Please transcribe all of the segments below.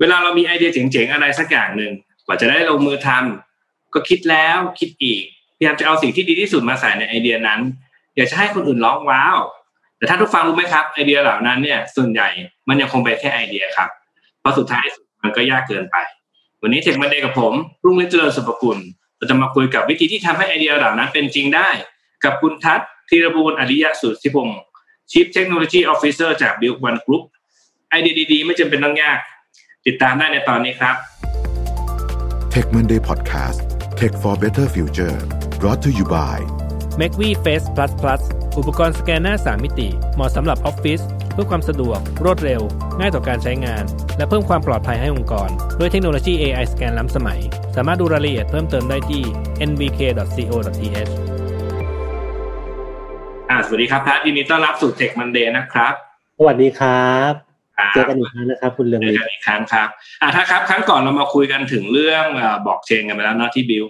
เวลาเรามีไอเดียเจ๋งๆอะไรสักอย่างหนึ่งกว่าจะได้ลงมือทำก็คิดแล้วคิดอีกพยายามจะเอาสิ่งที่ดีที่สุดมาใส่ในไอเดียนั้นอยากจะให้คนอื่นร้องว้าว แต่ถ้าทุกฟังรู้ไหมครับไอเดียเหล่านั้นเนี่ย ส่วนใหญ่มันยังคงเป็นแค่ไอเดียครับเพราะสุดท้ายมันก็ยากเกินไป วันนี้เทคมันเดย์กับผม รุ่งเจริญสุภกุลเราจะมาคุยกับวิธีที่ทำให้ไอเดียเหล่านั้นเป็นจริงได้ กับคุณทัศธีรบูรณ์อริยสุทธิพงศ์ Chief Technology Officer จาก Build One Group ไอเดียดีๆ ไม่จำเป็นต้องยาก ติดตามได้ในตอนนี้ครับ Tech Monday Podcast Tech for Better Future brought to you by m a c v Face Plus Plus อุปกรณ์สแกนหน้า 3 มิติ เหมาะสำหรับออฟฟิศเพื่อความสะดวก รวดเร็ว ง่ายต่อการใช้งาน และเพิ่มความปลอดภัยให้องค์กร ด้วยเทคโนโลยี AI สแกนล้ำสมัย สามารถดูรายละเอียดเพิ่มเติมได้ที่ nvk.co.th อ่าสวัสดีครับพัทยินดีต้อนรับสู่ Tech Monday นะครับ สวัสดีครับครับ เจอกันอีกครั้งนะครับ คุณเรืองเจอฤทกันธิ์อีกครั้งครับอ่าถ้าครับ ครั้งก่อนเรามาคุยกันถึงเรื่องบอกเชนกันไปแล้วเนาะที่บิว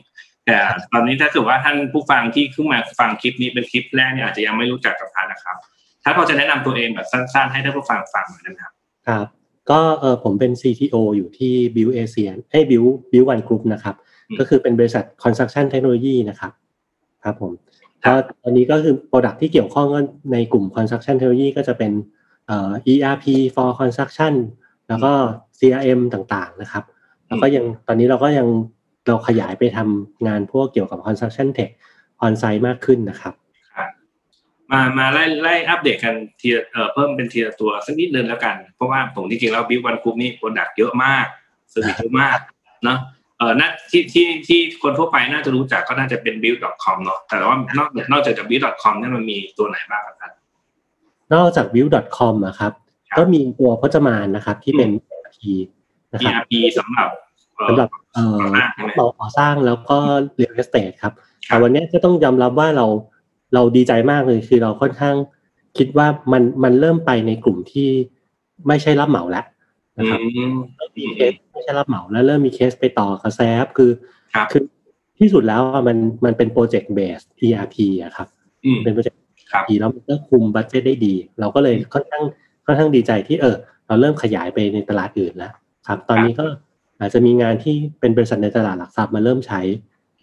แต่ตอนนี้ถ้าเกิดว่าท่านผู้ฟังที่เพิ่งมาฟังคลิปนี้เป็นคลิปแรกเนี่ยอาจจะยังไม่รู้จักกับพัทนะครับถ้าพอจะแนะนำตัวเองแบบสั้นๆ ให้ท่านผู้ฟังฟังหน่อยนะครับครับ ก็เออผมเป็น CTO อยู่ที่ Build Asia เอ้ย Build Build One Group นะครับอืมก็คือเป็นบริษัท Construction Technology นะครับครับผมครัก็บตอนนี้ก็คือ Product ที่เกี่ยวข้องก็ในกลุ่ม Construction Technology ก็จะเป็น เอ่อ ERP for Construction แล้วก็ CRM ต่างๆนะครับ แล้วก็ยังตอนนี้เราก็ยังเราขยายไปทำงานพวกเกี่ยวกับ Construction Tech on site มากขึ้นนะครับครับมามาไล่ไล่อัปเดตกันทีละเอ่อเพิ่มเป็นทีละตัวสักนิดนึงแล้วกัน เพราะว่าผมจริงๆแล้ว Builk One Group นี่ product เยอะมาก service เยอะมากเนาะเออน่าที่ที่ที่คนทั่วไปน่าจะรู้จักก็น่าจะเป็น build.com เนาะแต่ว่านอกนอกจากจาก build.com เนี่ยมันมีตัวไหนบ้างครับท่า นนอกจาก build.com อะครับครับก็มีตัวพจมานนะครับ ที่เป็น ERP นะครับ ERP สำหรับเอ่อสำหรับเอ่อก่อสร้างใช่ไหมต่อก่อสร้างแล้วก็ real estate ครับครับแต่วันนี้ก็ต้องยอมรับว่าเราเราดีใจมากเลยคือเราค่อนข้างคิดว่ามันมันเริ่มไปในกลุ่มที่ไม่ใช่รับเหมาแล้วอืนะครับเริ่มมีเคสไม่ใช่รับเหมาแล้ว เริ่มมีเคสไปต่อกับ SAP คือครับคือที่สุดแล้วอะมันมันเป็น project base ERP อะครับอืมเป็น project ครับ ดีแล้วมันก็คุม budget ได้ดี เราก็เลยค่อนข้างค่อนข้างดีใจที่เออ เราเริ่มขยายไปในตลาดอื่นแล้วครับ ตอนนี้ก็อาจจะมีงานที่เป็นบริษัทในตลาดหลักทรัพย์มาเริ่มใช้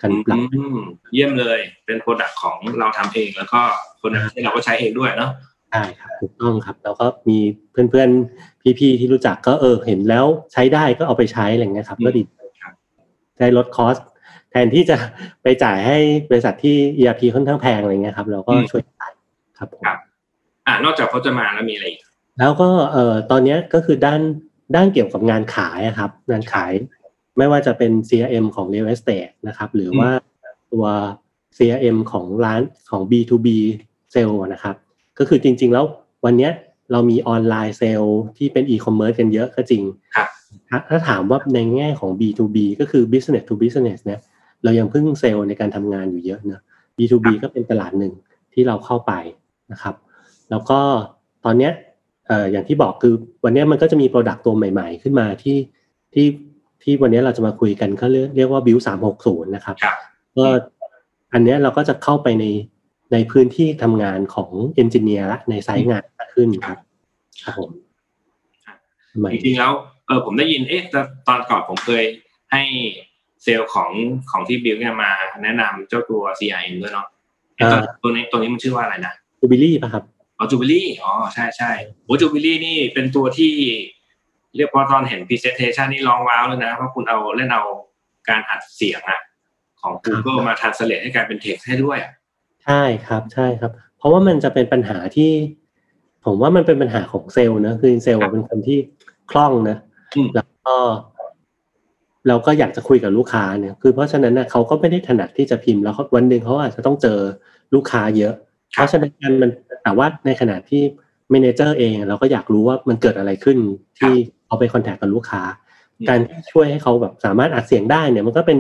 กันหลักอืมเยี่ยมเลยเป็น product ของเราทำเองแล้วก็คนในประเทศเราก็ใช้เองด้วยเนาะใช่ครับถูกต้องครับแล้วก็มีเพื่อนๆพี่ๆที่รู้จักก็เออเห็นแล้วใช้ได้ก็เอาไปใช้อะไรเงี้ยครับก็ดีครับได้ลดคอสแทนที่จะไปจ่ายให้บริษัทที่ ERP ค่อนข้างแพงอะไรเงี้ยครับ เราก็ช่วยจ่าย ครับผมครับอ่านอกจากพจมานแล้วมีอะไรอีกแล้วก็เอ่อตอนเนี้ยก็คือด้านด้านเกี่ยวกับงานขายอะครับ งานขายไม่ว่าจะเป็น CRM ของ Real Estate นะครับ หรือว่าตัว CRM ของร้านของ B2B เซลล์นะครับ ก็คือจริง ๆ แล้ววันเนี้ยเรามีออนไลน์เซลล์ที่เป็น e-commerce กันเยอะก็จริงครับถ้าถ้าถามว่าในแง่ของ B2B ก็คือ business to business เนี่ย เรายังพึ่งเซลล์ในการทำงานอยู่เยอะเนอะ B2B ก็เป็นตลาดหนึ่งที่เราเข้าไป นะครับ แล้วก็ตอนเนี้ยเอ่ออย่างที่บอกคือวันเนี้ยมันก็จะมี Product ตัวใหม่ๆ ขึ้นมาที่ที่ที่วันเนี้ยเราจะมาคุยกันเขาเรียกเรียกว่า Build 360นะครับครับก็อันเนี้ยเราก็จะเข้าไปในในพื้นที่ทำงานของ engineer ละใน site งานมากขึ้นครับครับผมครับใหม่จริงๆแล้วเออผมได้ยินเอ๊ะตอนตอนก่อนผมเคยให้เซลล์ของของที่บิลเนี่ยมาแนะนำเจ้าตัว CRM ด้วยเนาะเอ๊ะตัวตัวนี้ตัวนี้มันชื่อว่าอะไรนะ จู Builkี่ป่ะครับอ๋อ Jubili อ๋อใช่ใช่โอ้ Jubili นี่เป็นตัวที่ เรียกว่าตอนเห็น presentation นี่ร้องว้าวเลยนะเพราะคุณเอาเล่นเอาการอัดเสียงอะของ Google มา translate ให้กลายเป็นเท็กซ์ให้ด้วยอะใช่ครับใช่ครับ เพราะว่ามันจะเป็นปัญหาที่ ผมว่ามันเป็นปัญหาของเซลล์นะคือเซลล์เป็นคนที่คล่องนะอืมแล้วก็เราก็อยากจะคุยกับลูกค้าเนี่ย คือเพราะฉะนั้นนะเขาก็ไม่ได้ถนัดที่จะพิมพ์แล้วเขาวันหนึ่งเขาอาจจะต้องเจอลูกค้าเยอะ เพราะฉะนั้นมันแต่ว่าในขณะที่ manager เองเราก็อยากรู้ว่ามันเกิดอะไรขึ้นที่เขาไป contact กับลูกค้าอืมการที่ช่วยให้เขาแบบสามารถอัดเสียงได้เนี่ยมันก็เป็น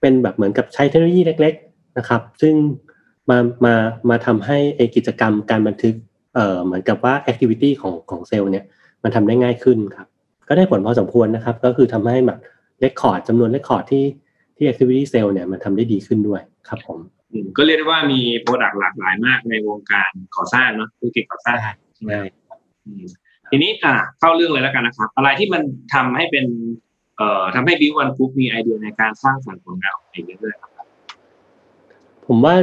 เป็นแบบเหมือนกับใช้เทคโนโลยีเล็ก ๆนะครับ ซึ่งมามามาทำให้ไอกิจกรรมการบันทึกเอ่อเหมือนกับว่า activity ของของเซลล์เนี่ยมันทำได้ง่ายขึ้นครับ ก็ได้ผลพอสมควรนะครับ ก็คือทำให้แบบ record จำนวน record ที่ที่ activity cell เนี่ยมันทำได้ดีขึ้นด้วยครับผมอืม ก็เรียกได้ว่ามีโปรดักต์หลากหลายมากในวงการก่อสร้างเนาะธุรกิจก่อสร้างใช่ไหมใช่อืมทีนี้อะเข้าเรื่องเลยแล้วกันนะครับ อะไรที่มันทำให้เป็น เอ่อทำให้บิววันฟุกมีไอเดียในการสร้างสรรค์ผลงานของเองเรื่อยๆครับผมว่า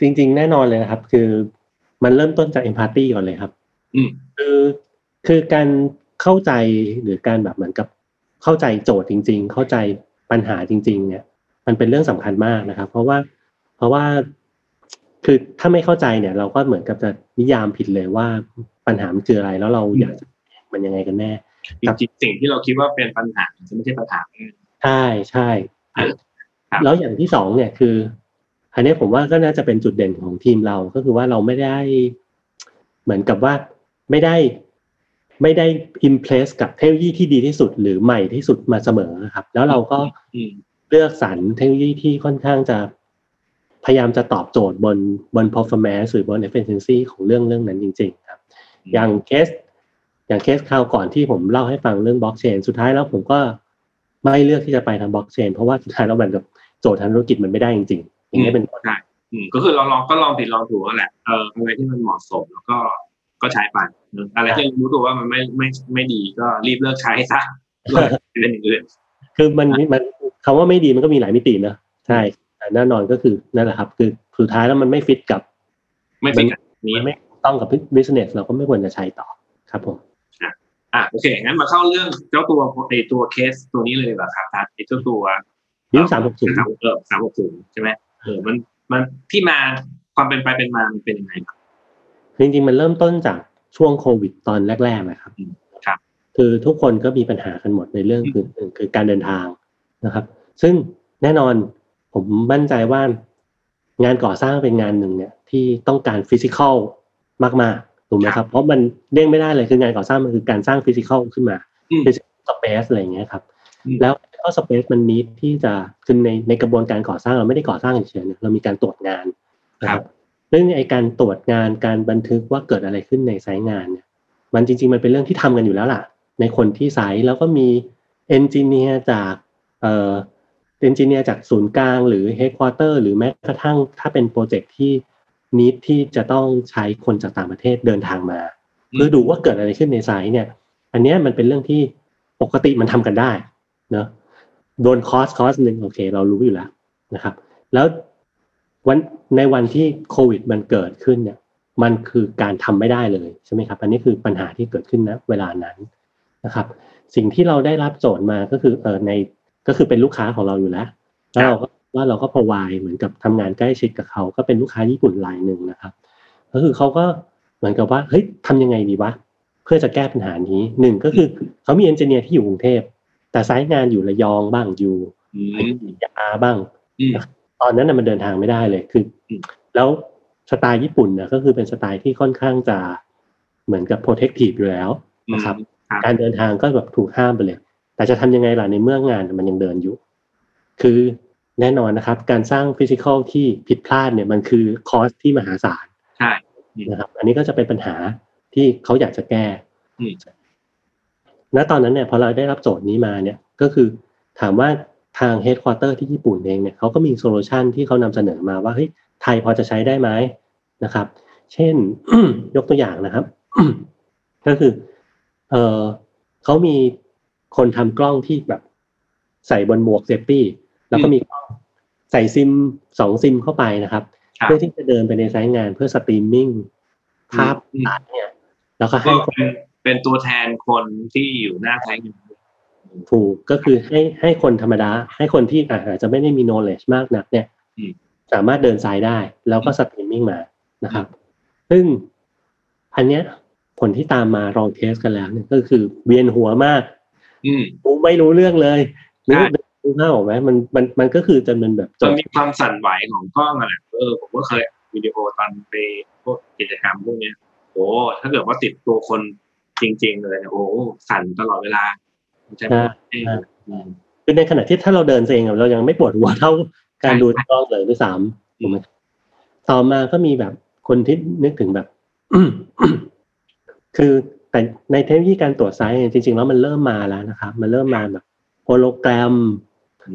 จริง ๆ แน่นอนเลยนะครับ คือมันเริ่มต้นจากเอมพัตตีก่อนเลยครับอืมคือคือการเข้าใจหรือการแบบเหมือนกับเข้าใจโจทย์จริง ๆ เข้าใจปัญหาจริง ๆ เนี่ย มันเป็นเรื่องสำคัญมากนะครับ เพราะว่า เพราะว่าคือถ้าไม่เข้าใจเนี่ย เราก็เหมือนกับจะนิยามผิดเลยว่าปัญหามันคืออะไรแล้วเราอยากจะแก้มันยังไงกันแน่จริงๆสิ่งที่เราคิดว่าเป็นปัญหาจะไม่ใช่ปัญหาใช่ใช่ครับแล้วอย่างที่สองเนี่ยคือ อันนี้ผมว่าก็น่าจะเป็นจุดเด่นของทีมเราก็คือว่าเราไม่ได้ เหมือนกับว่าไม่ได้ไม่ได้ impress กับเทคโนโลยีที่ดีที่สุดหรือใหม่ที่สุดมาเสมอครับ แล้วเราก็อืมเลือกสรรเทคโนโลยีที่ค่อนข้างจะ พยายามจะตอบโจทย์บนบน performance หรือบน efficiency ของเรื่องเรื่องนั้นจริง ๆ ครับ อย่างเคส อย่างเคสคราวก่อนที่ผมเล่าให้ฟังเรื่องบล็อกเชนสุดท้ายแล้วผมก็ไม่เลือกที่จะไปทางบล็อกเชนเพราะว่าสุดท้ายแล้วมันกับโจทย์ทางธุรกิจมันไม่ได้จริง ๆ อย่างเนี้ยเป็นต้นใช่อืมก็คือเราลองก็ลองผิดลองถูกนั่นแหละเอออะไรที่มันเหมาะสมแล้วก็ก็ใช้ไปเนอะอะไรที่รู้ตัวว่ามันไม่ไม่ไม่ดีก็รีบเลิกใช้ซะเพื่อเป็นอย่างอื่นคือมันมันคำว่าไม่ดีมันก็มีหลายมิตินะใช่ แต่แน่นอนก็คือนั่นแหละครับ คือสุดท้ายแล้วมันไม่ฟิตกับ ไม่เป็นแบบนี้มันไม่ต้องกับ business เราก็ไม่ควรจะใช้ต่อครับผมอะโอเคงั้นมาเข้าเรื่องเจ้าตัวไอตัวเคสตัวนี้เลยดีกว่าครับทัดไอเจ้าตัวยุคสามหกศูนย์สามเออสามหกศูนย์ใช่ไหมเออมันมันที่มาความเป็นไปเป็นมามันเป็นยังไงครับจริงๆมันเริ่มต้นจากช่วงโควิดตอนแรกๆนะครับอืมครับ คือทุกคนก็มีปัญหากันหมดในเรื่องคือหนึ่งคือการเดินทางนะครับ ซึ่งแน่นอน ผมมั่นใจว่างานก่อสร้างเป็นงานหนึ่งเนี่ย ที่ต้องการฟิสิกอลมากๆถูกไหมครับ เพราะมันเด้งไม่ได้เลยคืองานก่อสร้างมันคือการสร้างฟิสิกอลขึ้นมาอืมเป็น space อะไรอย่างเงี้ยครับอืมแล้วก็ space มัน need ที่จะคือในในกระบวนการก่อสร้างเราไม่ได้ก่อสร้างเฉยๆเนี่ยเรามีการตรวจงานนะครับซึ่งไอการตรวจงานการบันทึกว่าเกิดอะไรขึ้นใน site งานเนี่ยมันจริง ๆ มันเป็นเรื่องที่ทำกันอยู่แล้วล่ะ ในคนที่ site แล้วก็มี engineer จากเอ่อ engineer จากศูนย์กลางหรือ headquarter หรือแม้กระทั่งถ้าเป็น project ที่ need ที่จะต้องใช้คนจากต่างประเทศเดินทางมาเพื่อดูว่าเกิดอะไรขึ้นในไซต์เนี่ย อันเนี้ยมันเป็นเรื่องที่ปกติมันทำกันได้เนอะโดนคอสคอสหนึ่งโอเค เรารู้อยู่แล้วนะครับ แล้ววันในวันที่โควิดมันเกิดขึ้นเนี่ย มันคือการทำไม่ได้เลยใช่ไหมครับ อันนี้คือปัญหาที่เกิดขึ้นนะเวลานั้นนะครับ สิ่งที่เราได้รับโจทย์มาก็คือเออใน ก็คือเป็นลูกค้าของเราอยู่แล้วแล้วเราก็ว่าเราก็พอวายเหมือนกับทำงานใกล้ชิดกับเขา ก็เป็นลูกค้าญี่ปุ่นรายหนึ่งนะครับ ก็คือเขาก็เหมือนกับว่าเฮ้ยทำยังไงดีวะเพื่อจะแก้ปัญหานี้หนึ่งก็คือเขามีเอนจิเนียร์ที่อยู่กรุงเทพแต่ไซต์งานอยู่ระยองบ้างอยู่อืมอยุธยาบ้างอืมตอนนั้นน่ะมันเดินทางไม่ได้เลยคืออมแล้วสไตล์ญี่ปุ่นนะก็คือเป็นสไตล์ที่ค่อนข้างจะเหมือนกับ protective อยู่แล้วนะครับครับ การเดินทางก็แบบถูกห้ามไปเลย แต่จะทำยังไงล่ะในเมื่องานมันยังเดินอยู่ คือแน่นอนนะครับ การสร้าง physical ที่ผิดพลาดเนี่ยมันคือ cost ที่มหาศาลใช่นะครับ อันนี้ก็จะเป็นปัญหาที่เขาอยากจะแก้อืมณตอนนั้นเนี่ยพอเราได้รับโจทย์นี้มาเนี่ยก็คือถามว่าทาง headquarter ที่ญี่ปุ่นเองเนี่ยเขาก็มี solution ที่เขานำเสนอมาว่าเฮ้ยไทยพอจะใช้ได้ไหมนะครับ เช่นยกตัวอย่างนะครับ ก็คือเออเขามี คนทำกล้องที่แบบ ใส่บนหมวก safety แล้วก็มีกล้องใส่ซิมสองซิมเข้าไปนะครับครับเพื่อที่จะเดินไปใน site งานเพื่อสตรีมมิ่งภาพอืมตัดเนี่ย แล้วก็ก็ให้คนเป็นเป็นตัวแทนคนที่อยู่หน้า site งานถูกก็คือให้ให้คนธรรมดา ให้คนที่อาจจะไม่ได้มี knowledge มากนัก เนี่ยอืมสามารถเดิน site ได้ แล้วก็สตรีมมิ่งมานะครับ ซึ่งอันเนี้ยผลที่ตามมาลองเทสกันแล้วเนี่ยก็คือเวียนหัวมากอืม กูไม่รู้เรื่องเลยนึกใช่นึกภาพออกไหมมันมันมันก็คือจะเป็นแบบจมันบมีความสั่นไหวของกล้องอะแหละเออผมก็เคยวิดีโอตอนไปพวกกิจกรรมพวกเนี้ยโอ้ถ้าเกิดว่าติดตัวคนจริง ๆ เลยเนี่ยโอ้สั่นตลอดเวลามันจะไม่ได้อืมคือในขณะที่ถ้าเราเดินเองอะเรายังไม่ปวดหัวเท่าการดูกล้องเลยด้วยซ้ำถูกไหมต่อมาก็มีแบบคนที่นึกถึงแบบ คือ แต่ในเทคโนโลยีการตรวจ site เนี่ยจริง ๆ แล้วมันเริ่มมาแล้วนะครับ มันเริ่มมาแบบโฮโลแกรม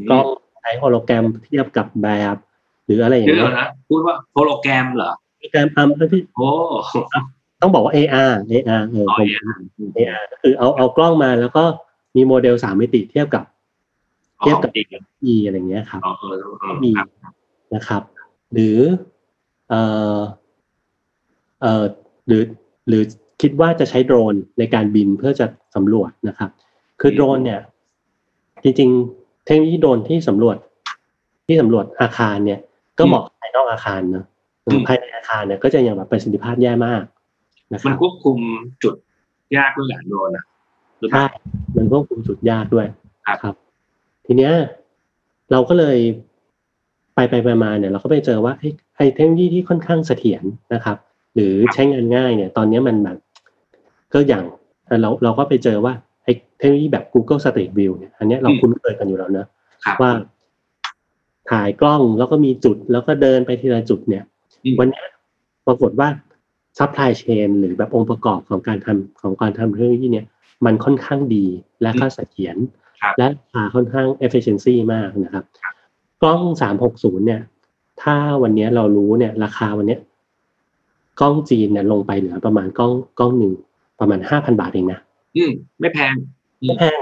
กล้องใช้โฮโลแกรมเทียบกับแบบ หรืออะไรอย่างเดี๋ยวเงี้ยนะพูดว่าโฮโลแกรมเหรอโฮโลแกรมอัมที่โอ้ต้องบอกว่า AR AR เอออ๋อผม AR อืม AR ก็คือเอาเอากล้องมาแล้วก็มีโมเดลสามมิติเทียบกับอ๋อเทียบกับจริงเหรอ E อะไรเงี้ยครับอ๋อเออเออมีครับนะครับ หรือ เอ่อเอ่อหรือหรือ คิดว่าจะใช้โดรนในการบินเพื่อจะสำรวจนะครับ คือโดรนเนี่ย จริงๆ เทคโนโลยีโดรนที่สำรวจ ที่สำรวจอาคารเนี่ย ก็เหมาะกับภายนอกอาคารเนอะภายในอาคารเนี่ยก็จะยังแบบประสิทธิภาพแย่มากนะคมัรันบควบคุมจุดยากด้วยแหละโดรนอะหรือเปใช่ล่ามันควบคุมจุดยากด้วยครับครับ ทีเนี้ยเราก็เลยไปไปไปมาเนี่ยเราก็ไปเจอว่าไอ้ไอ้เทคโนโลยีที่ค่อนข้างเสถียรนะครับ หรือใช้งานง่ายเนี่ย ตอนเนี้ยมันแบบ ก็อย่างเราเราก็ไปเจอว่าไอ้เทคโนโลยีแบบ Google Street View เนี่ยอันเนี้ยเราคุ้นเคยกันอยู่แล้วเนอะครับว่าถ่ายกล้องแล้วก็มีจุดแล้วก็เดินไปทีละจุดเนี่ยอืมวันเนี้ยปรากฏว่า supply chain หรือแบบองค์ประกอบของการทำของการทำเทคโนโลยีเนี่ย มันค่อนข้างดีและก็เสถียรครับและราคาค่อนข้าง efficiency มากนะครับ กล้อง360เนี่ย ถ้าวันเนี้ยเรารู้เนี่ย ราคาวันเนี้ยกล้องจีนเนี่ยลงไปเหลือประมาณกล้องกล้องหนึ่ง ประมาณ5,000บาทเองนะอืมไม่แพงไม่แพง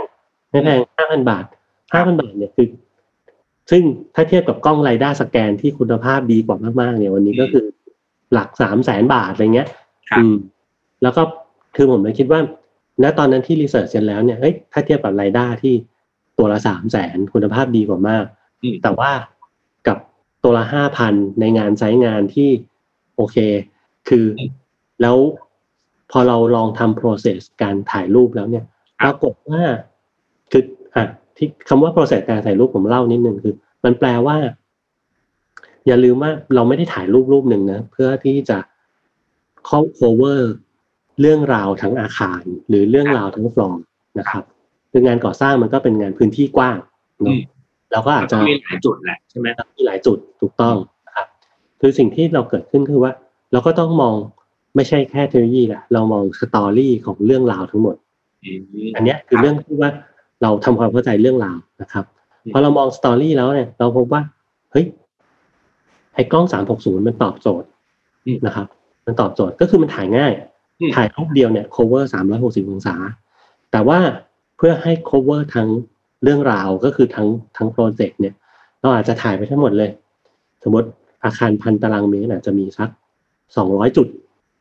ไม่แพงห้าพันบาทห้าพันบาทเนี่ยคือ ซึ่งถ้าเทียบกับกล้องไรด้าสแกนที่คุณภาพดีกว่ามากๆเนี่ยวันนี้ก็คือหลักสามแสนบาทอะไรเงี้ยครับอืมแล้วก็คือผมเลยคิดว่าณตอนนั้นที่รีเสิร์ชเสร็จแล้วเนี่ยเฮ้ยถ้าเทียบกับไรด้าที่ตัวละสามแสนคุณภาพดีกว่ามากอืมแต่ว่ากับตัวละห้าพันในงานไซต์งานที่โอเค คืออแล้ว พอเราลองทำ process การถ่ายรูปแล้วเนี่ยคปรับรากฏว่าคืออะที่คำว่า process การถ่ายรูปผมเล่านิดนึงคือ มันแปลว่า อย่าลืมว่าเราไม่ได้ถ่ายรูปรูปหนึ่งนะ เพื่อที่จะเข้า cover เรื่องราวทั้งอาคาร หรือเรื่องราวทั้งฟลอร์นะครับคืองานก่อสร้างมันก็เป็นงานพื้นที่กว้างอืเนาะมเราก็อาจจะมีหลายจุดแหละใช่ไหมมีหลายจุดถูกต้องนะครับคือสิ่งที่เราเกิดขึ้นคือว่า เราก็ต้องมอง ไม่ใช่แค่เทคโนโลยีแหละเรามอง story ของเรื่องราวทั้งหมดอืมอันเนี้ยคือเรื่องที่ว่าเราทำความเข้าใจเรื่องราวนะครับอืมพอเรามอง story แล้วเนี่ย เราพบว่าเฮ้ยไอ้กล้องสามหกศูนย์มันตอบโจทย์นะครับ มันตอบโจทย์ก็คือมันถ่ายง่ายอืมถ่ายรูปเดียวเนี่ย cover สามร้อยหกสิบองศา แต่ว่าเพื่อให้ cover ทั้งเรื่องราวก็คือทั้งทั้งโปรเจกต์เนี่ย เราอาจจะถ่ายไปทั้งหมดเลย สมมติอาคารพันตารางเมตรอาจจะมีสักสองร้อยจุด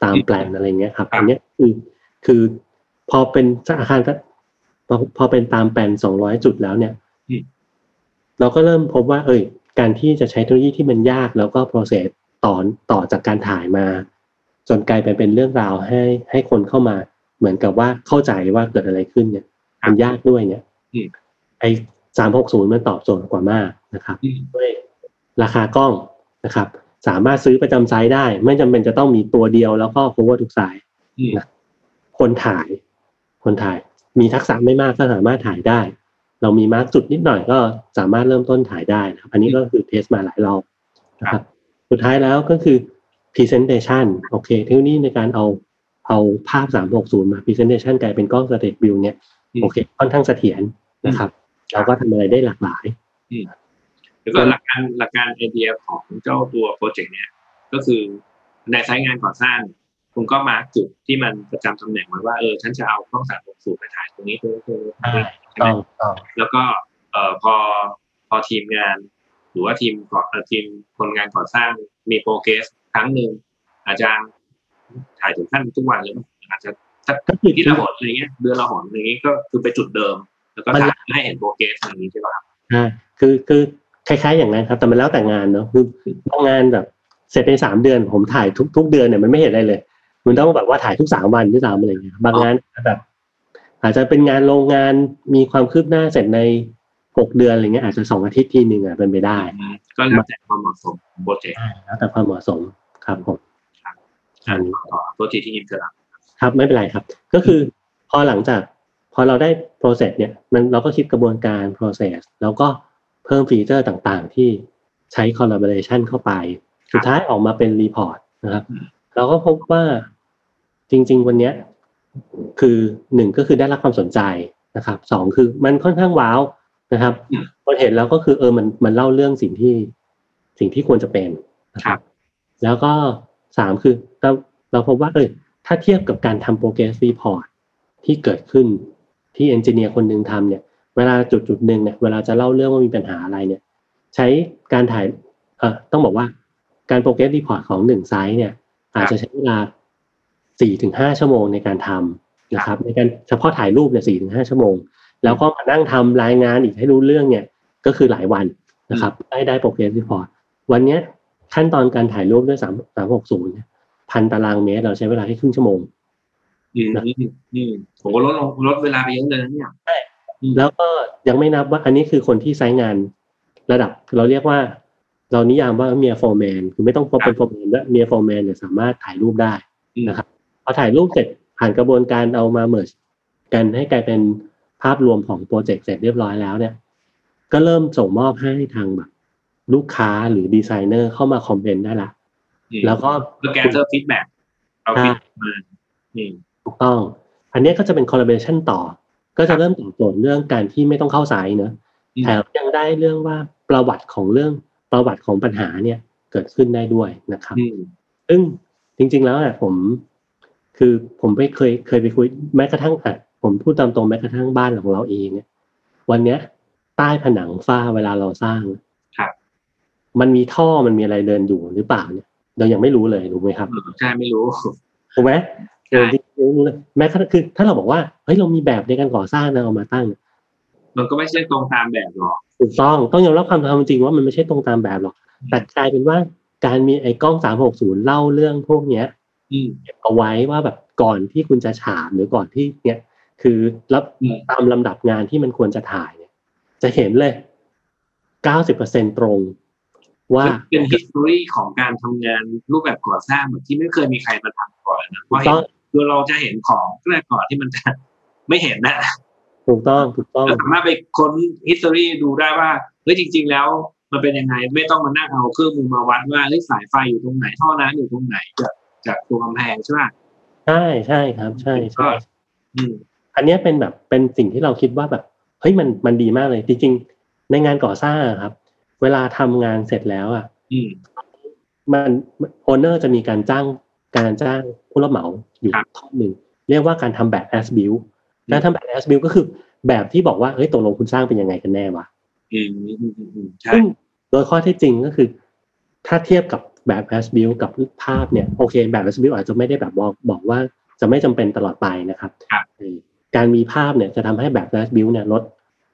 ตามแปลนอะไรเงี้ยครับครับอันเนี้ยคือคือพอเป็นอาคารก็พอพอเป็นตามแปลนสองร้อยจุดแล้วเนี่ยเราก็เริ่มพบว่า เอ้ย การที่จะใช้เทคโนโลยีที่มันยากแล้วก็ process ต่อต่อจากการถ่ายมา จนกลายไปเป็นเรื่องราวให้ให้คนเข้ามา เหมือนกับว่าเข้าใจว่าเกิดอะไรขึ้นเนี่ยมันยากด้วยเนี่ยอืมไอ้สามหกศูนย์มันตอบโจทย์กว่ามากนะครับอืมด้วยราคากล้องนะครับ สามารถซื้อประจำ site ได้ ไม่จำเป็นจะต้องมีตัวเดียวแล้วก็ cover ทุก site อืมคนถ่าย คนถ่าย มีทักษะไม่มากก็สามารถถ่ายได้ เรามี mark จุดนิดหน่อยก็สามารถเริ่มต้นถ่ายได้นะครับ อันนี้ก็คือ test มาหลายรอบนะครับ สุดท้ายแล้วก็คือ presentation โอเค เทคโนโลยีในการเอาเอาภาพ 360 มา presentation กลายเป็นกล้อง state view เนี่ยอืมโอเค ค่อนข้างเสถียรนะครับ เราก็ทำอะไรได้หลากหลาย แล้วก็หลักการหลักการไอเดียของเจ้าตัวโปรเจกต์เนี่ยก็คือในไซต์งานก่อสร้างคุณก็มาร์กจุดที่มันประจำตำแหน่งไว้ว่าเออฉันจะเอากล้องสามหกสูไปถ่ายตรงนี้ตรงนี้ตรงนี้ตรงนี้ใช่ไหมต้องต้องแล้วก็เอ่อพอพอทีมงาน หรือว่าทีมก่อเอ่อทีมคนงานก่อสร้างมีโปรเกรสครั้งหนึ่งอาจจะถ่ายถึงขั้นทุกวันเลยมั้ยอาจจะสักก็คือที่ละหนอะไรเงี้ยเดือนละหนอะไรเงี้ยก็คือไปจุดเดิม แล้วก็ถ่ายให้เห็นโปรเกรสอย่างนี้ใช่ป่ะครับอ่าคือคือ คล้ายๆอย่างนั้นครับ แต่มันแล้วแต่งานเนาะคือบางงานแบบเสร็จในสามเดือนผมถ่ายทุกทุกเดือนเนี่ยมันไม่เห็นอะไรเลย มันต้องแบบว่าถ่ายทุกสามวันที่สามอะไรอย่างเงี้ยบางงานแบบอาจจะเป็นงานโรงงานมีความคืบหน้าเสร็จในหกเดือนอะไรเงี้ยอาจจะสองอาทิตย์ทีหนึ่งอะเป็นไปได้ ก็แล้วแต่ความเหมาะสมของโปรเจกต์แล้วแต่ความเหมาะสมครับผมอันนี้ต่อตัวทีที่ยินเสร็จแล้วครับไม่เป็นไรครับ ก็คือพอหลังจาก พอเราได้ process เนี่ย มันเราก็คิดกระบวนการ process แล้วก็ เพิ่มฟีเจอร์ต่างๆ ที่ใช้ collaboration เข้าไป สุดท้ายออกมาเป็น report นะครับอืมเราก็พบว่าจริง ๆ วันเนี้ยคือหนึ่งก็คือได้รับความสนใจนะครับสองคือมันค่อนข้างว้าวนะครับคนเห็นแล้วก็คือเออมันมันเล่าเรื่องสิ่งที่สิ่งที่ควรจะเป็นนะครับ แล้วก็สามคือเราเราพบว่า เอยถ้าเทียบกับการทำ progress report ที่เกิดขึ้นที่เอนจิเนียร์คนหนึ่งทำเนี่ย เวลาจุดจุดหนึ่งเนี่ยเวลาจะเล่าเรื่องว่ามีปัญหาอะไรเนี่ย ใช้การถ่ายเอ่อต้องบอกว่าการ progress report ของหนึ่งไซต์เนี่ย อาจจะใช้เวลาสี่ถึงห้าชั่วโมงในการทำนะครับ ในการเฉพาะถ่ายรูปเนี่ยสี่ถึงห้าชั่วโมง แล้วก็มานั่งทำรายงานอีกให้รู้เรื่องเนี่ยก็คือหลายวันนะครับ ได้ได้ progress report วันเนี้ยขั้นตอนการถ่ายรูปด้วยสามสามหกศูนย์พันตารางเมตรเราใช้เวลาแค่ครึ่งชั่วโมงอืมอืมโหลดลงลดเวลาไปเยอะเลยนะเนี่ย แล้วก็ยังไม่นับว่าอันนี้คือคนที่ไซต์งานระดับเราเรียกว่า เรานิยามว่าเมียโฟร์แมนคือไม่ต้องเป็นโฟร์แมนด้วยเมียโฟร์แมนเนี่ยสามารถถ่ายรูปได้อืมนะครับพอถ่ายรูปเสร็จผ่านกระบวนการเอามา merge กันให้กลายเป็นภาพรวมของโปรเจกต์เสร็จเรียบร้อยแล้วเนี่ย ก็เริ่มส่งมอบให้ทางแบบลูกค้าหรือดีไซเนอร์เข้ามา comment ได้ละอืมแล้วก็ก็ gather feedback เอา feed มาอืมถูกต้อง อันเนี้ยก็จะเป็น collaboration ต่อ ก็จะเริ่มตอบโจทย์เรื่องการที่ไม่ต้องเข้าสายเนอะอืมแถมยังได้เรื่องว่าประวัติของเรื่องประวัติของปัญหาเนี่ยเกิดขึ้นได้ด้วยนะครับอืมซึ่งจริง ๆ แล้วอะผม คือผมไปเคยเคยไปคุยแม้กระทั่งอะผมพูดตามตรงแม้กระทั่งบ้านของเราเองเนี่ย วันเนี้ย ใต้ผนังฝ้าเวลาเราสร้างครับมันมีท่อมันมีอะไรเดินอยู่หรือเปล่าเนี่ย เรายังไม่รู้เลยรู้ไหมครับเออใช่ไม่รู้ถูกไหม ใช่เออจริงๆแม้กระทั่งคือถ้าเราบอกว่าเฮ้ยเรามีแบบในการก่อสร้างนะเอามาตั้ง มันก็ไม่ใช่ตรงตามแบบหรอกถูกต้องต้องยอมรับความจริงว่ามันไม่ใช่ตรงตามแบบหรอกแต่กลายเป็นว่าการมีไอ้กล้องสามหกศูนย์เล่าเรื่องพวกเนี้ยอืมเก็บเอาไว้ว่าแบบก่อนที่คุณจะฉาบหรือก่อนที่เนี่ยคือรับอืมตามลำดับงานที่มันควรจะถ่ายเนี่ย จะเห็นเลยเก้าสิบเปอร์เซ็นตรง ว่าเป็น history ของการทำงานรูปแบบก่อสร้างแบบที่ไม่เคยมีใครมาทำก่อนนะเพถูราะกเห็ต้นอง คือเราจะเห็นของแรกก่อนที่มันจะไม่เห็นนะถูกต้องถูกต้องเราสามารถไปค้น history ดูได้ว่าเฮ้ยจริง ๆ แล้วมันเป็นยังไง ไม่ต้องมานั่งเอาเครื่องมือมาวัดว่าเฮ้ยสายไฟอยู่ตรงไหนท่อน้ำอยู่ตรงไหนจากจากตัวกำแพงใช่ไหมใช่ใช่ครับ ใช่ใช่อืมอันเนี้ยเป็นแบบเป็นสิ่งที่เราคิดว่าแบบเฮ้ยมันมันดีมากเลย จริง ๆ ในงานก่อสร้างอะครับ เวลาทำงานเสร็จแล้วอะอืมมันโอเนอร์จะมีการจ้าง การจ้างผู้รับเหมาอยู่ครับท่อนหนึ่งเรียกว่าการทำแบบ as build อืมการทำแบบ as build ก็คือแบบที่บอกว่าเฮ้ยตกลงคุณสร้างเป็นยังไงกันแน่วะอืมอืมอืมอืมใช่ซึ่งโดยข้อเท็จจริงก็คือ ถ้าเทียบกับแบบ as build กับภาพเนี่ยโอเค แบบ as build อาจจะไม่ได้แบบบอกบอกว่าจะไม่จำเป็นตลอดไปนะครับครับเออการมีภาพเนี่ยจะทำให้แบบ as build เนี่ยลด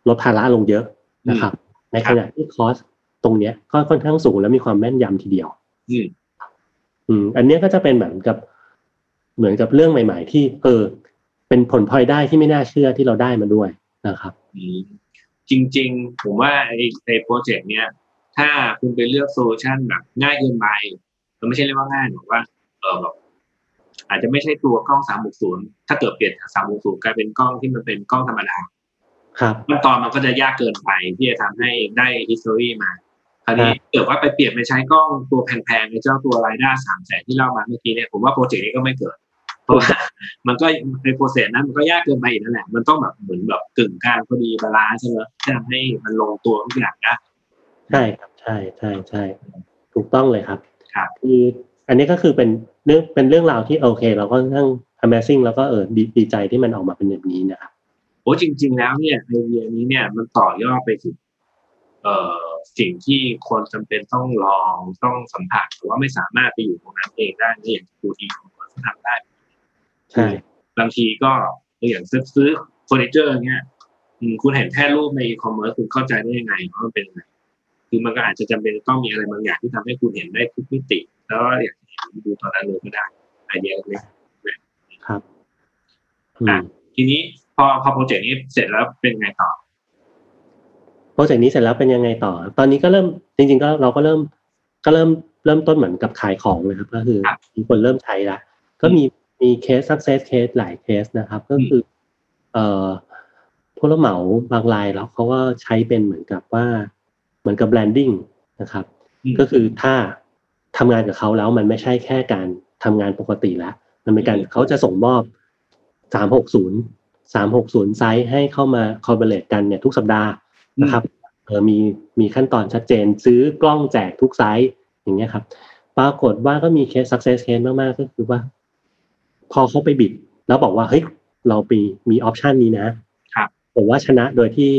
ลดภาระลงเยอะนะครับ ในขณะที่ cost ตรงเนี้ยก็ค่อนข้างสูงและมีความแม่นยำทีเดียว อืมอืม อันเนี้ยก็จะเป็นเหมือนกับ เหมือนกับเรื่องใหม่ ๆ ที่เออ เป็นผลพลอยได้ที่ไม่น่าเชื่อที่เราได้มาด้วยนะครับอืมจริง ๆ ผมว่าไอ้ไอ้โปรเจกต์เนี้ยถ้าคุณไปเลือก solution แบบง่ายเกินไปมันไม่ใช่เรียกว่าง่ายหรอกว่าเออแบบอาจจะไม่ใช่ตัวกล้องสามหกศูนย์ถ้าเกิดเปลี่ยนจากสามหกศูนย์กลายเป็นกล้องที่มันเป็นกล้องธรรมดาครับขั้นตอนมันก็จะยากเกินไปที่จะทำให้ได้ history มา คราวนี้เกิดว่าไปเปลี่ยนไปใช้กล้องตัวแพงๆในเจ้าตัว LiDAR สามแสนที่เล่ามาเมื่อกี้เนี่ยผมว่าโปรเจกต์นี้ก็ไม่เกิด เพราะว่ามันก็ใน process นั้นมันก็ยากเกินไปอีกนั่นแหละมันต้องแบบเหมือนแบบกึ่งกลางพอดี balance ใช่ไหมที่ทำให้มันลงตัวทุกอย่างได้ใช่ครับใช่ใช่ใช่ถูกต้องเลยครับครับคืออันนี้ก็คือเป็นเรื่องเป็นเรื่องราวที่โอเค เราก็ทั้ง Amazing แล้วก็เออดีดีใจที่มันออกมาเป็นแบบนี้นะครับโอ้จริง ๆ แล้วเนี่ยไอเดียนี้เนี่ยมันต่อยอดไปถึงเอ่อ สิ่งที่คนจำเป็นต้องลองต้องสัมผัสแต่ว่าไม่สามารถไปอยู่ตรงนั้นเองได้เนี่ยอย่างกูอีของคนทำได้ใช่บางทีก็อย่างซื้อซื้อเฟอร์นิเจอร์เงี้ยอืมคุณเห็นแค่รูปในอีคอมเมิร์ซคุณเข้าใจได้ยังไงว่ามันเป็นยังไงคือมันก็อาจจะจำเป็นต้องมีอะไรบางอย่างที่ทำให้คุณเห็นได้ทุกมิติ แล้วก็อยากจะเห็นดูตอนนั้นเลยก็ได้ไอเดียเล็กครับอือะมๆทีนี้พอพอโปรเจกต์นี้เสร็จแล้วเป็นไงต่อโปรเจกต์นี้เสร็จแล้วเป็นยังไงต่อ ตอนนี้ก็เริ่มจริง ๆ ก็เราก็เริ่มก็เริ่มเริ่มต้นเหมือนกับขายของนะครับ ก็คือครับมีคนเริ่มใช้ละก็มีมีเคส success case หลายเคสนะครับ ก็คือ เอ่อผู้รับเหมาบางรายแล้วเขาก็ใช้เป็นเหมือนกับว่า เหมือนกับ branding นะครับอืมก็คือถ้าทำงานกับเขาแล้วมันไม่ใช่แค่การทำงานปกติแล้วมันเป็นการอืมเขาจะส่งมอบสามหกศูนย์สามหกศูนย์ site ให้เข้ามาคอ l เ b เลตกันเนี่ยทุกสัปดาห์ นะครับเออมีมีขั้นตอนชัดเจนซื้อกล้องแจกทุก siteอย่างเงี้ยครับ ปรากฏว่าก็มีเคส success case มาก ๆ ก็คือว่าพพอเขาไปบิด แล้วบอกว่าเฮ้ยเราไปมีออปชันนี้นะครับผมว่าชนะโดยที่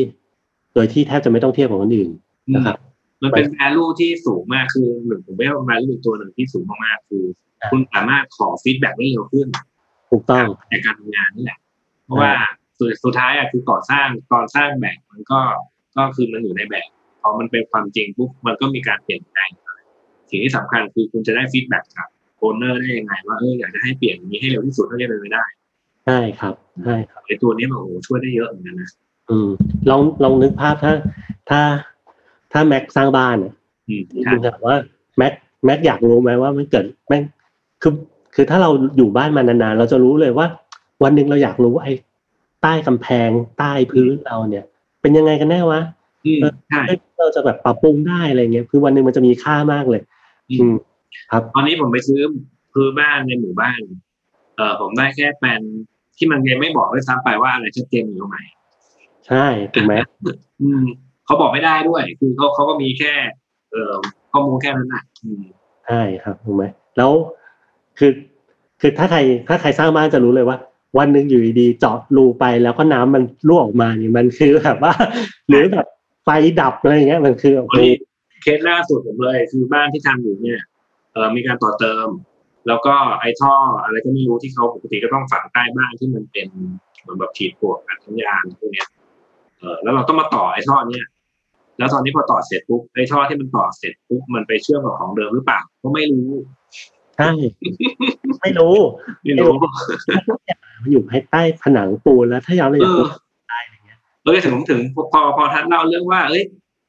โดยที่แทบจะไม่ต้องเทียบกับคนอื่นนะครับ มันเป็น value ที่สูงมากคือหนึ่งผมไม่ว่า value ตัวหนึ่งที่สูงมากๆคืออ่าคุณสามารถขอ feedback ได้เร็วขึ้นถูกต้องในการทำงานนี่แหละ เพราะว่าสุดสุดท้ายอะคือก่อสร้างก่อสร้างแบบมันก็ ก็คือมันอยู่ในแบบพอมันเป็นความจริงปุ๊บมันก็มีการเปลี่ยนแปลงสิ่งที่สำคัญคือคุณจะได้ feedback จาก owner ได้ยังไงว่าเอออยากจะให้เปลี่ยนอย่างนี้ให้เร็วที่สุดเท่าที่จะเป็นไปได้ใช่ครับใช่ครับไอ้ตัวนี้มันโอ้โหช่วยได้เยอะเหมือนกันนะอืมลองลองนึกภาพถ้า ถ้าถ้าแม็กสร้างบ้านเนี่ยอืมคุณถามว่าแม็กแม็กอยากรู้ไหมว่ามันเกิดแม่งคือคือถ้าเราอยู่บ้านมานานๆเราจะรู้เลยว่า วันหนึ่งเราอยากรู้ว่าไอ้ใต้กำแพงใต้พื้นเราเนี่ย เป็นยังไงกันแน่วะอืมใช่เอ้ยเราจะแบบปรับปรุงได้อะไรเงี้ยคือวันหนึ่งมันจะมีค่ามากเลย อือืมมครับ ตอนนี้ผมไปซื้อพื้นบ้านในหมู่บ้าน เออผมได้แค่แปลนที่มันยังไม่บอกด้วยซ้ำไปว่าอะไรชัดเจนอยู่ตรงไหนใช่ถูกไหมอืมเขาบอกไม่ได้ด้วย คือเขาเขาก็มีแค่ เอ่อข้อมูลแค่นั้นน่ะอืมใช่ครับถูกไหมแล้วคือคือถ้าใครถ้าใครสร้างบ้านจะรู้เลยว่า วันหนึ่งอยู่ดีๆเจาะรูไปแล้วก็น้ำมันรั่วออกมานี่มันคือแบบว่า หรือแบบไฟดับอะไรอย่างเงี้ยมันคือโอ้โหวันนี้เคสล่าสุดผมเลยคือบ้านที่ทำอยู่เนี่ยเออมีการต่อเติม แล้วก็ไอ้ท่ออะไรก็ไม่รู้ที่เขาปกติก็ต้องฝังใต้บ้านที่มันเป็นเหมือนแบบฉีดปลวกอัดสัญญาณพวกเนี้ยเออแล้วเราต้องมาต่อไอ้ท่อเนี้ยแล้วตอนนี้พอต่อเสร็จปุ๊บไอ้ท่อที่มันต่อเสร็จปุ๊บมันไปเชื่อมกับของเดิมหรือเปล่าก็ไม่รู้ใช่ไม่รู้ไม่รู้ มันอยู่ภายใต้ผนังปูนแล้วถ้าย้อนเราอยากรู้เออถึงผมถึงพอพอพอท่านเล่าเรื่องว่า เอ้ย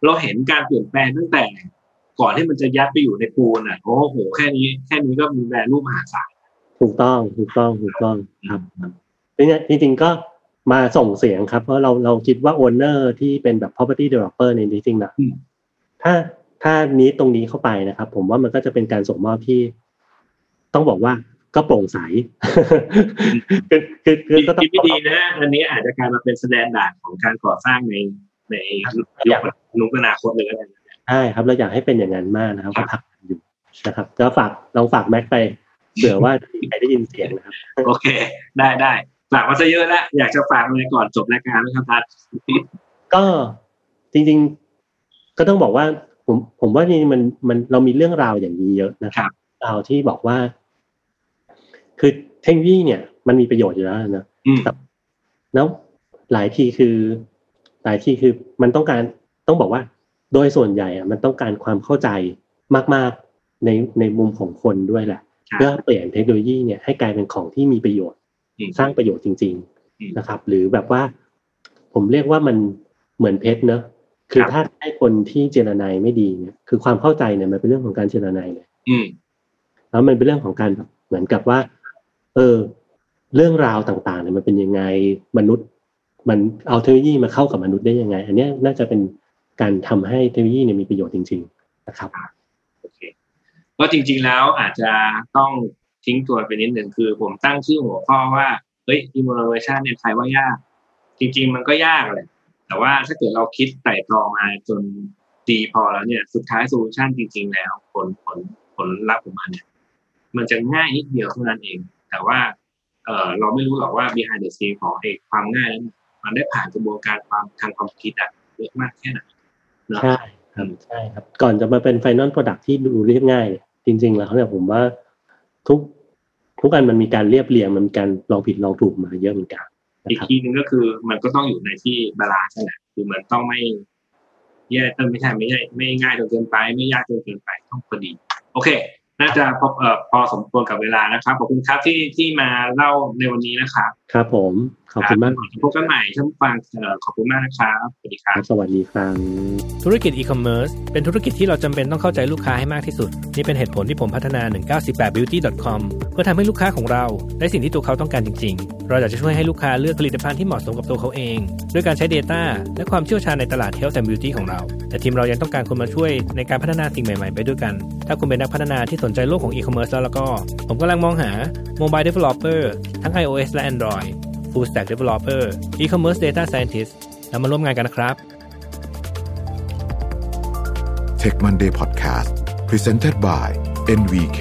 เราเห็นการเปลี่ยนแปลงตั้งแต่ ก่อนที่มันจะยัดไปอยู่ในปูนอะโอ้โหแค่นี้แค่นี้ก็มีแวลูมหาศาลถูกต้องถูกต้องถูกต้องครับเนี่ยจริงๆก็มาส่งเสียงครับ เพราะเราเราคิดว่าโอนเนอร์ที่เป็นแบบ property developer ในยจริงๆนะถ้าถ้านี้ตรงนี้เข้าไปนะครับ ผมว่ามันก็จะเป็นการส่งมอบที่ ต้องบอกว่า ก็โปร่งใสคือคือคือก็ต้องคิดไม่ดีนะอันนี้อาจจะกลายมาเป็น standard ของการก่อสร้างในในยุคนุคอนาคตเลยก็ได้ใช่ครับเราอยากให้เป็นอย่างนั้นมากนะครับก็ผลักกันอยู่นะครับก็ฝากลองฝากแม็กไปเผื่อว่าใครได้ยินเสียงนะครับ โอเค ได้ได้ฝากมาซะเยอะแล้วอยากจะฝากอะไรก่อนจบรายการไหมครับพัดก็จริง ๆ ก็ต้องบอกว่าผมผมว่านี่มันมันเรามีเรื่องราวอย่างนี้เยอะนะครับราวที่บอกว่า คือเทคโนโลยีเนี่ยมันมีประโยชน์อยู่แล้วนะอืมแล้วหลายทีคือ หลายทีคือมันต้องการต้องบอกว่า โดยส่วนใหญ่อะมันต้องการความเข้าใจมาก ๆในในมุมของคนด้วยแหละครับเพื่อเปลี่ยนเทคโนโลยีเนี่ยให้กลายเป็นของที่มีประโยชน์อืมสร้างประโยชน์จริงอืมๆนะครับ หรือแบบว่า ผมเรียกว่ามันเหมือนเพชรเนอะคือครับถ้าให้คนที่เจรนายไม่ดีเนี่ยคือความเข้าใจเนี่ยมันเป็นเรื่องของการเจรนายเลยอืมแล้วมันเป็นเรื่องของการแบบเหมือนกับว่า เออ เรื่องราวต่างๆเนี่ยมันเป็นยังไงมนุษย์ มันเอาเทคโนโลยีมาเข้ากับมนุษย์ได้ยังไง อันนี้น่าจะเป็นการทำให้เทคโนโลยีเนี่ยมีประโยชน์จริง ๆ นะครับโอเคก็จริง ๆแล้วอาจจะต้องทิ้งตัวไปนิดหนึ่งคือ ผมตั้งชื่อหัวข้อว่าเฮ้ย innovation เนี่ยใครว่ายาก จริง ๆ มันก็ยากเลยแต่ว่าถ้าเกิดเราคิดไต่ตรองมาจนดีพอแล้วเนี่ย สุดท้ายโซลูชันจริง ๆ แล้ว ผลผลผลลัพธ์ของมันเนี่ย มันจะง่ายนิดเดียวเท่านั้นเอง แต่ว่าเออเราไม่รู้หรอกว่า behind the scene ของไอ้ความง่ายนั้นมันได้ผ่านกระบวนการความทางความคิดอะเยอะมากแค่ไหนเนอะใช่ครับใช่ครับ ก่อนจะมาเป็น final product ที่ดูเรียบง่ายเนี่ยจริง ๆ แล้วเนี่ยผมว่าทุกทุกอันมันมีการเรียบเรียงมันมีการลองผิดลองถูกมาเยอะเหมือนกันนะอีกครับทีหนึงก็คือมันก็ต้องอยู่ในที่ balance นั่นแหละคือมันต้องไม่แย่เออไม่ใช่ไม่ใช่ไม่ง่ายจนเกินไป ไม่ยากจนเกินไปต้องพอดี โอเค น่าจะพออพอสมควรกับเวลานะครับ ขอบคุณครับที่ที่มาเล่าในวันนี้นะครับ ครับผม ขอบคุณมากรับพบกันใหม่ท่านผู้ฟังเอ่อขอบคุณมากนะครับสวัสดีคครัรับบสวัสดีครับธุรกิจอีคอมเมิร์ซเป็นธุรกิจที่เราจำเป็นต้องเข้าใจลูกค้าให้มากที่สุด นี่เป็นเหตุผลที่ผมพัฒนา 198beauty.com เพื่อทำให้ลูกค้าของเราได้สิ่งที่ตัวเขาต้องการจริง ๆ เราอยากจะช่วยให้ลูกค้าเลือกผลิตภัณฑ์ที่เหมาะสมกับตัวเขาเอง ด้วยการใช้ Data และความเชี่ยวชาญในตลาด Health and Beauty ของเรา แต่ทีมเรายังต้องการคนมาช่วยในการพัฒนาสิ่งใหม่ๆ ไปด้วยกัน ถ้าคุณเป็นนักพัฒนาที่สนใจโลกของอีคอมเมิร์ซแล้วแล้วก็ ผมกำลังมองหา Mobile Developer ทั้ง iOS และ Android Full Stack Developer E-commerce Data Scientist แล้วมาร่วมงานกันนะครับ Tech Monday Podcast Presented by NVK